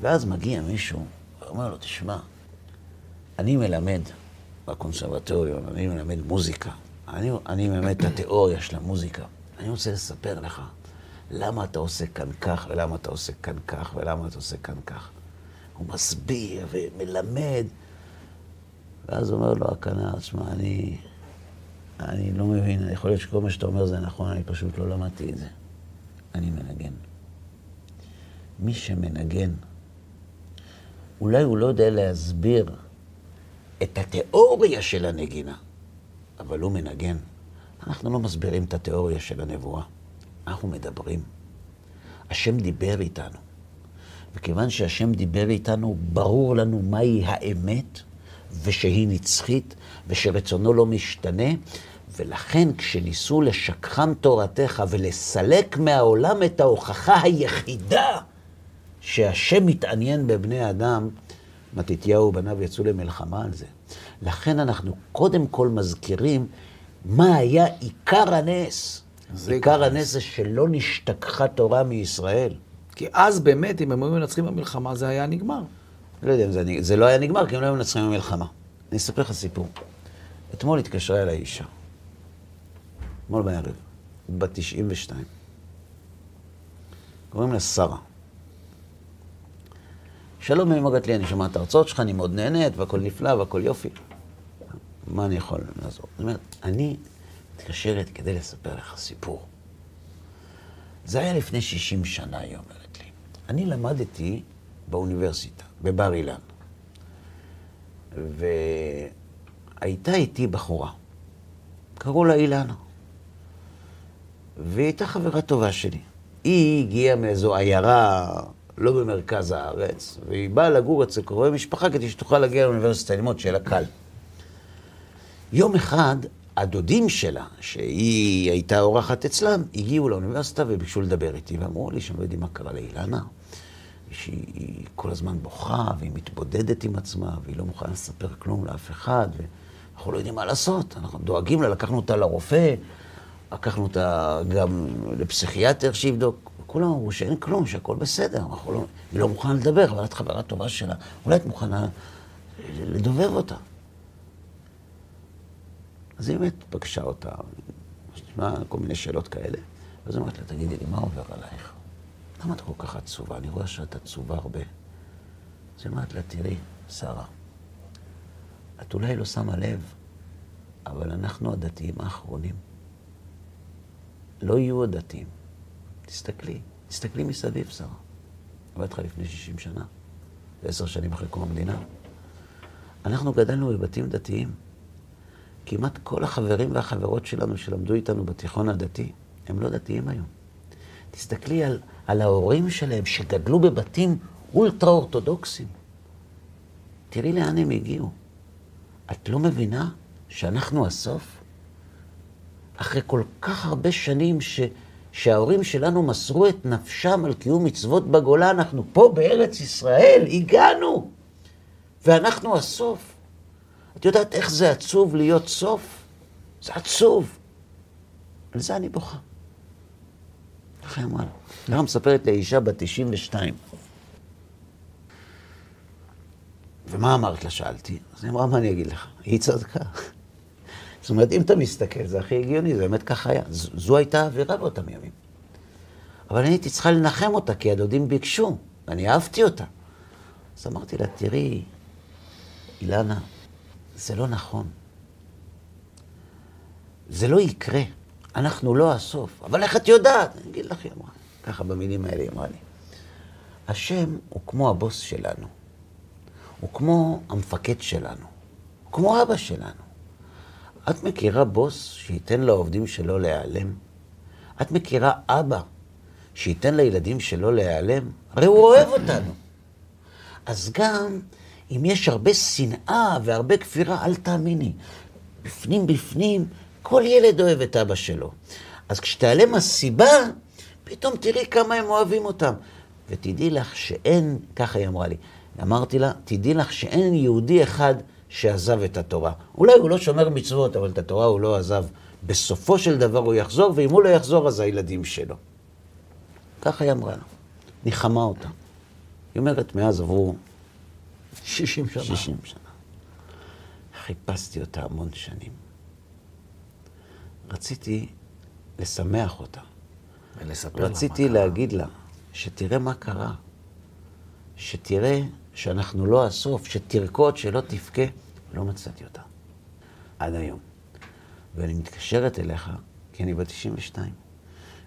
ואז מגיע מישהו ואומר לו, תשמע, אני מלמד בקונסרבטוריון, אני מלמד מוזיקה. אני, אני מלמד את התיאוריה של המוזיקה. אני רוצה לספר לך למה אתה עושה כאן כך, ולמה אתה עושה כאן כך, ולמה אתה עושה כאן כך. הוא מסביר ומלמד. ואז אומר לו הכנר, תשמע, אני, אני לא מבין, יכול להיות שכל מה שאתה אומר זה נכון, אני פשוט לא למדתי את זה. אני מנגן. מי שמנגן, אולי הוא לא יודע להסביר את התיאוריה של הנגינה, אבל הוא מנגן. אנחנו לא מסבירים את התיאוריה של הנבואה, אנחנו מדברים. השם דיבר איתנו. וכיוון שהשם דיבר איתנו, ברור לנו מהי האמת, ושהיא נצחית, ושרצונו לא משתנה, ולכן כשניסו לשכחם תורתך ולסלק מהעולם את ההוכחה היחידה שהשם מתעניין בבני אדם, מתתיהו ובניו יצאו למלחמה על זה. לכן אנחנו קודם כל מזכירים מה היה עיקר הנס. עיקר הנס זה שלא נשתכחה תורה מישראל. כי אז באמת, אם הם היו מנצחים במלחמה, זה היה נגמר. לא יודע אם זה, זה לא היה נגמר, כי הם לא היו מנצחים במלחמה. אני אספר לך סיפור. אתמול התקשרה אליי אישה. אתמול בערב. בת 92. קוראים לה שרה. שלום אמגת לי, אני שומע את ההרצאות שלך, אני מאוד נהנית, והכל נפלא, והכל יופי. מה אני יכול לעזור? זאת אומרת, אני מתקשרת כדי לספר לך סיפור. זה היה לפני 60 שנה, היא אומרת לי. אני למדתי באוניברסיטה, בבר אילן. והייתה איתי בחורה, קראו לה אילנה. והיא הייתה חברה טובה שלי. היא הגיעה מאיזו עיירה לא במרכז הארץ, והיא באה לגור אצל קרובי משפחה כדי שתוכל להגיע לאוניברסיטה ללמוד, שיהיה לה קל. יום אחד, הדודים שלה, שהיא הייתה אורחת אצלם, הגיעו לאוניברסיטה וביקשו לדבר איתי, ואמרו לי שהם לא יודעים מה קרה לאילנה, שהיא כל הזמן בוכה, והיא מתבודדת עם עצמה, והיא לא מוכנה לספר כלום לאף אחד, ואנחנו לא יודעים מה לעשות. אנחנו דואגים לה, לקחנו אותה לרופא, לקחנו אותה גם לפסיכיאטר שיבדוק. כולם אמרו שאין כלום, שהכל בסדר, לא, היא לא מוכנה לדבר, אבל את חברה טובה שלה, אולי את מוכנה לדובב אותה. אז היא באמת פגשה אותה, נשמע כל מיני שאלות כאלה, ואז אמרתי לה, תגידי לי, מה עובר עלייך? למה את כל כך עצובה? אני רואה שאת עצובה הרבה. אז היא אמרת לה, תראי, שרה, את אולי לא שמה לב, אבל אנחנו הדתיים האחרונים. לא יהיו הדתיים. תסתכלי, תסתכלי מסביב, שרה. אמרתי לך לפני 60 שנה, עשר שנים אחרי קום המדינה. אנחנו גדלנו בבתים דתיים. כמעט כל החברים והחברות שלנו שלמדו איתנו בתיכון הדתי, הם לא דתיים היום. תסתכלי על, על ההורים שלהם שגדלו בבתים אולטרה-אורתודוקסים. תראי לאן הם הגיעו. את לא מבינה שאנחנו הסוף? אחרי כל כך הרבה שנים ש, שההורים שלנו מסרו את נפשם על קיום מצוות בגולה, אנחנו פה בארץ ישראל, הגענו, ואנחנו הסוף. את יודעת איך זה עצוב להיות סוף? זה עצוב. על זה אני בוכה. ככה היא אמרה לה. ככה מספרת לאישה בת 92. ומה אמרת לה? שאלתי. אז היא אמרה, מה אני אגיד לך? היא צדקה. זאת אומרת, אם אתה מסתכל, זה הכי הגיוני, זה באמת ככה היה. זו הייתה האווירה באותם ימים. אבל אני הייתי צריכה לנחם אותה, כי הדודים ביקשו, ואני אהבתי אותה. אז אמרתי לה, תראי, אילנה, זה לא נכון. זה לא יקרה. אנחנו לא הסוף. אבל איך את יודעת? אני אגיד לך, היא אמרה. ככה במילים האלה היא אמרה לי. השם הוא כמו הבוס שלנו. הוא כמו המפקד שלנו. הוא כמו אבא שלנו. את מכירה בוס שייתן לעובדים שלו להיעלם? את מכירה אבא שייתן לילדים שלו להיעלם? הרי הוא אוהב אותנו. אז גם אם יש הרבה שנאה והרבה כפירה, אל תאמיני. בפנים בפנים, כל ילד אוהב את אבא שלו. אז כשתיעלם הסיבה, פתאום תראי כמה הם אוהבים אותם. ותדעי לך שאין, ככה היא אמרה לי, אמרתי לה, תדעי לך שאין יהודי אחד שעזב את התורה. אולי הוא לא שומר מצוות, אבל את התורה הוא לא עזב. בסופו של דבר הוא יחזור, ואם הוא לא יחזור, אז הילדים שלו. ככה היא אמרה לה. ניחמה אותה. היא אומרת, מאז עברו 60 שנה. 60 שנה. חיפשתי אותה המון שנים. רציתי לשמח אותה. ולספר לה מה רציתי קרה. להגיד לה שתראה מה קרה, שתראה שאנחנו לא הסוף, שתרקוד, שלא תבכה. לא מצאתי אותה. עד היום. ואני מתקשרת אליך, כי אני בת 92,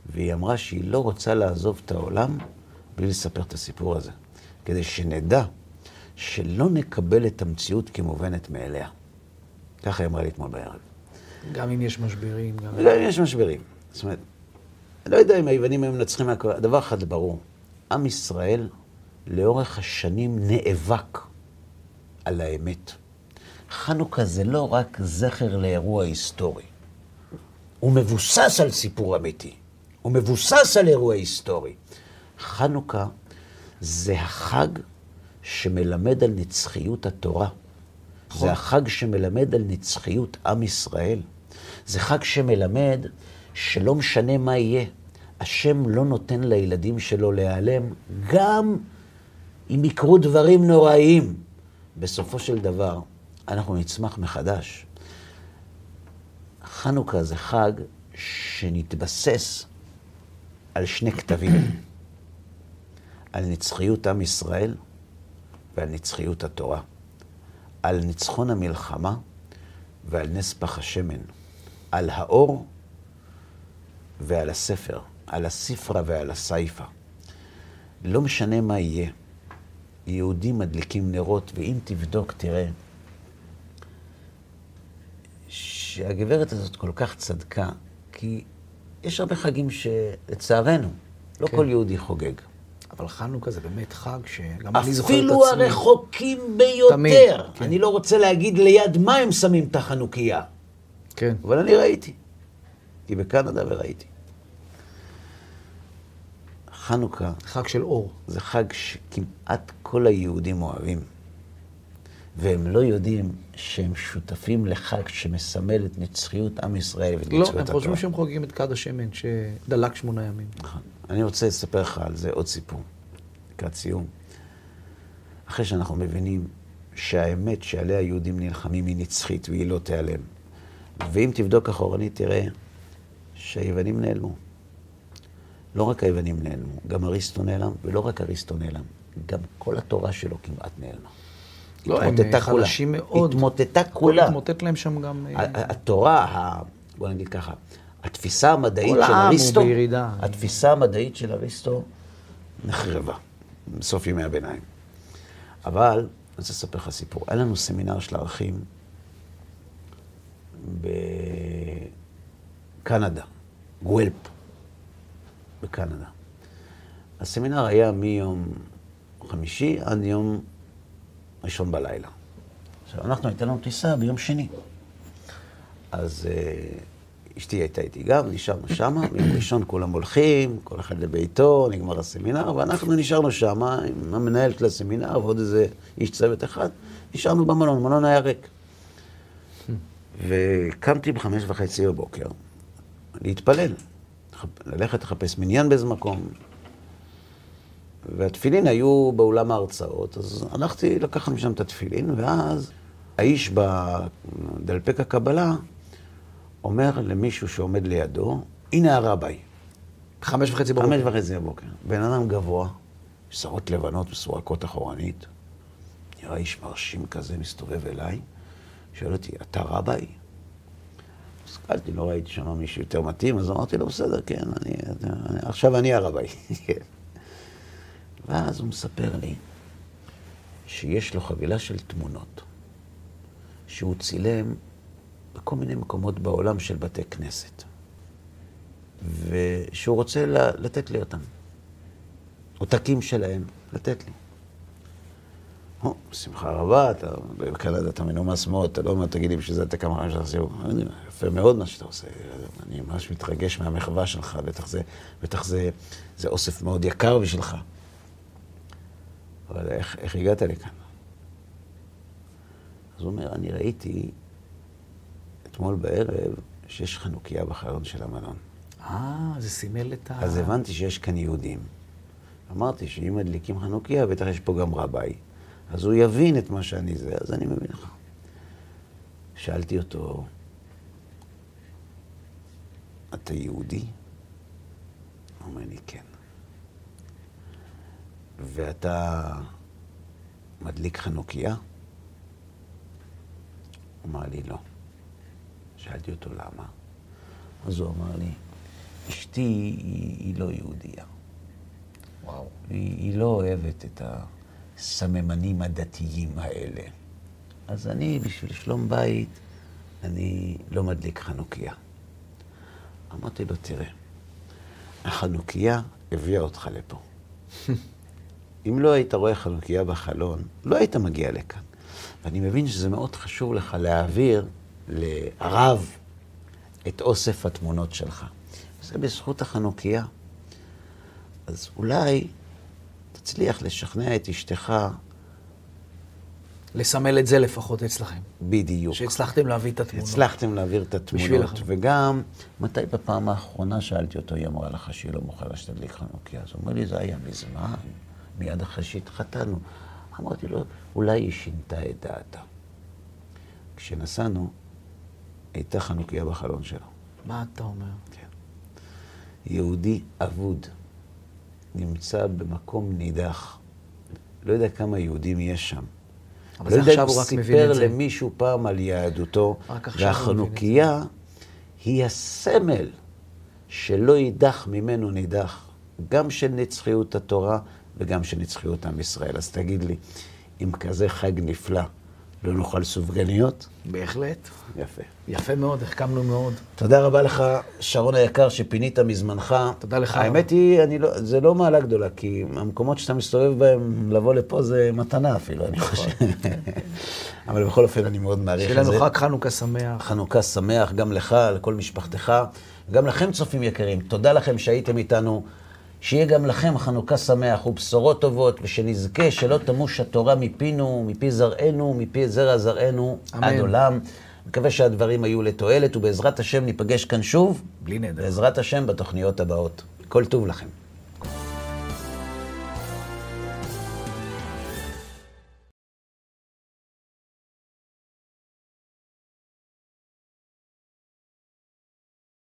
והיא אמרה שהיא לא רוצה לעזוב את העולם בלי לספר את הסיפור הזה, כדי שנדע שלא נקבל את המציאות כמובנת מאליה. ככה היא אמרה לי אתמול בערב. גם אם יש משברים, גם... וגם אם יש משברים. זאת אומרת, אני לא יודע אם היוונים היו מנצחים מהכל, דבר אחד ברור, עם ישראל לאורך השנים נאבק על האמת. חנוכה זה לא רק זכר לאירוע היסטורי, הוא מבוסס על סיפור אמיתי, הוא מבוסס על אירוע היסטורי. חנוכה זה החג שמלמד על נצחיות התורה. זה החג שמלמד על נצחיות עם ישראל. זה חג שמלמד שלא משנה מה יהיה, השם לא נותן לילדים שלו להיעלם, גם אם יקרו דברים נוראיים. בסופו של דבר, אנחנו נצמח מחדש. חנוכה זה חג שנתבסס על שני כתבים, על נצחיות עם ישראל ועל נצחיות התורה, על ניצחון המלחמה ועל נס פח השמן, על האור ועל הספר, על הספרה ועל הסייפה. לא משנה מה יהיה, יהודים מדליקים נרות, ואם תבדוק, תראה שהגברת הזאת כל כך צדקה, כי יש הרבה חגים שלצערנו, לא כן. כל יהודי חוגג. אבל חנוכה זה באמת חג שגם אני זוכר את עצמי. אפילו הרחוקים ביותר. תמיד, כן. אני לא רוצה להגיד ליד מה הם שמים את החנוכיה, כן. אבל אני ראיתי. כי בקנדה וראיתי. חנוכה חג של אור. זה חג שכמעט כל היהודים אוהבים. והם לא יודעים שהם שותפים לחג שמסמל את נצחיות עם ישראל ואת לא, נצחיות הם התורה. חושבים שהם חוגגים את כד השמן שדלק שמונה ימים. נכון. אני רוצה לספר לך על זה עוד סיפור, לקראת סיום. אחרי שאנחנו מבינים שהאמת שעליה היהודים נלחמים היא נצחית והיא לא תיעלם. ואם תבדוק אחורנית, תראה שהיוונים נעלמו. לא רק היוונים נעלמו, גם אריסטו נעלם, ולא רק אריסטו נעלם, גם כל התורה שלו כמעט נעלמה. לא, התמוטטה כולה. חלשים מאוד. התמוטטה כולה. התמוטט להם שם גם... אה, התורה, בוא נגיד ככה, התפיסה המדעית של אריסטו, בירידה. התפיסה המדעית של אריסטו נחרבה בסוף ימי הביניים. אבל, אני רוצה לספר לך סיפור. היה לנו סמינר של ערכים בקנדה, גוולפ, בקנדה. הסמינר היה מיום חמישי עד יום ראשון בלילה. עכשיו, אנחנו הייתה לנו טיסה ביום שני. אז uh, אשתי הייתה איתי גם, נשארנו שמה, ביום ראשון כולם הולכים, כל אחד לביתו, נגמר הסמינר, ואנחנו נשארנו שמה עם המנהל של הסמינר ועוד איזה איש צוות אחד, נשארנו במלון, המלון היה ריק. וקמתי בחמש וחצי בבוקר להתפלל, ללכת לחפש מניין באיזה מקום. והתפילין היו באולם ההרצאות, אז הלכתי לקחת משם את התפילין, ואז האיש בדלפק הקבלה אומר למישהו שעומד לידו, הנה הרביי. חמש וחצי בבוקר. חמש וחצי בבוקר. בן אדם גבוה, שערות לבנות מסורקות אחורנית, נראה איש מרשים כזה, מסתובב אליי, שואל אותי, אתה רביי? הסתכלתי, לא ראיתי שם מישהו יותר מתאים, אז אמרתי לו, בסדר, כן, אני, אני, עכשיו אני הרביי. ואז הוא מספר לי שיש לו חבילה של תמונות, שהוא צילם בכל מיני מקומות בעולם של בתי כנסת, ושהוא רוצה לתת לי אותם. עותקים שלהם, לתת לי. או, בשמחה רבה, אתה בקנדה אתה מנומס מאוד, אתה לא אומר, תגיד לי בשביל זה אתה כמה שאתה עושה, יפה מאוד מה שאתה עושה, אני ממש מתרגש מהמחווה שלך, בטח זה, בטח זה, זה אוסף מאוד יקר בשבילך. אבל איך, איך הגעת לכאן? אז הוא אומר, אני ראיתי אתמול בערב שיש חנוכיה בחלון של המלון. אה, זה סימל את ה... אז הבנתי שיש כאן יהודים. אמרתי שאם מדליקים חנוכיה, בטח יש פה גם רביי. אז הוא יבין את מה שאני זה, אז אני מבין לך. שאלתי אותו, אתה יהודי? הוא אומר לי, כן. ואתה מדליק חנוכיה? הוא אמר לי, לא. שאלתי אותו למה. אז הוא אמר לי, אשתי היא, היא לא יהודייה. וואו. היא, היא לא אוהבת את הסממנים הדתיים האלה. אז אני, בשביל שלום בית, אני לא מדליק חנוכיה. אמרתי לו, תראה, החנוכיה הביאה אותך לפה. אם לא היית רואה חנוכיה בחלון, לא היית מגיע לכאן. ואני מבין שזה מאוד חשוב לך להעביר לערב את אוסף התמונות שלך. זה בזכות החנוכיה. אז אולי תצליח לשכנע את אשתך. לסמל את זה לפחות אצלכם. בדיוק. שהצלחתם להביא את התמונות. הצלחתם להעביר את התמונות. וגם, מתי בפעם האחרונה שאלתי אותו, היא אמרה לך שהיא לא מוכנה שתדליק חנוכיה? אז הוא אומר לי, זה היה מזמן, מיד אחרי שהתחתנו. אמרתי לו, אולי היא שינתה את דעתה. כשנסענו, הייתה חנוכיה בחלון שלו. מה אתה אומר? כן. יהודי אבוד נמצא במקום נידח. לא יודע כמה יהודים יש שם. אבל לא זה יודע עכשיו אם הוא רק מבין סיפר את זה. למישהו פעם על יהדותו, רק עכשיו והחנוכיה היא הסמל שלא יידח ממנו נידח, גם של נצחיות התורה וגם של נצחיות עם ישראל. אז תגיד לי, אם כזה חג נפלא, לא נאכל סופגניות? בהחלט. יפה. יפה מאוד, החכמנו מאוד. תודה רבה לך, שרון היקר, שפינית מזמנך. תודה לך. האמת היא, אני לא, זה לא מעלה גדולה, כי המקומות שאתה מסתובב בהם, לבוא לפה זה מתנה אפילו, אני חושב. אבל בכל אופן, אני מאוד מעריך שיהיה את זה. לנו חג חנוכה שמח. חנוכה שמח גם לך, לכל משפחתך, וגם לכם, צופים יקרים. תודה לכם שהייתם איתנו. שיהיה גם לכם חנוכה שמח ובשורות טובות, ושנזכה שלא תמוש התורה מפינו, מפי זרענו, מפי זרע זרענו, אמן. עד עולם. מקווה שהדברים היו לתועלת, ובעזרת השם ניפגש כאן שוב, בלי נדר. בעזרת השם בתוכניות הבאות. כל טוב לכם.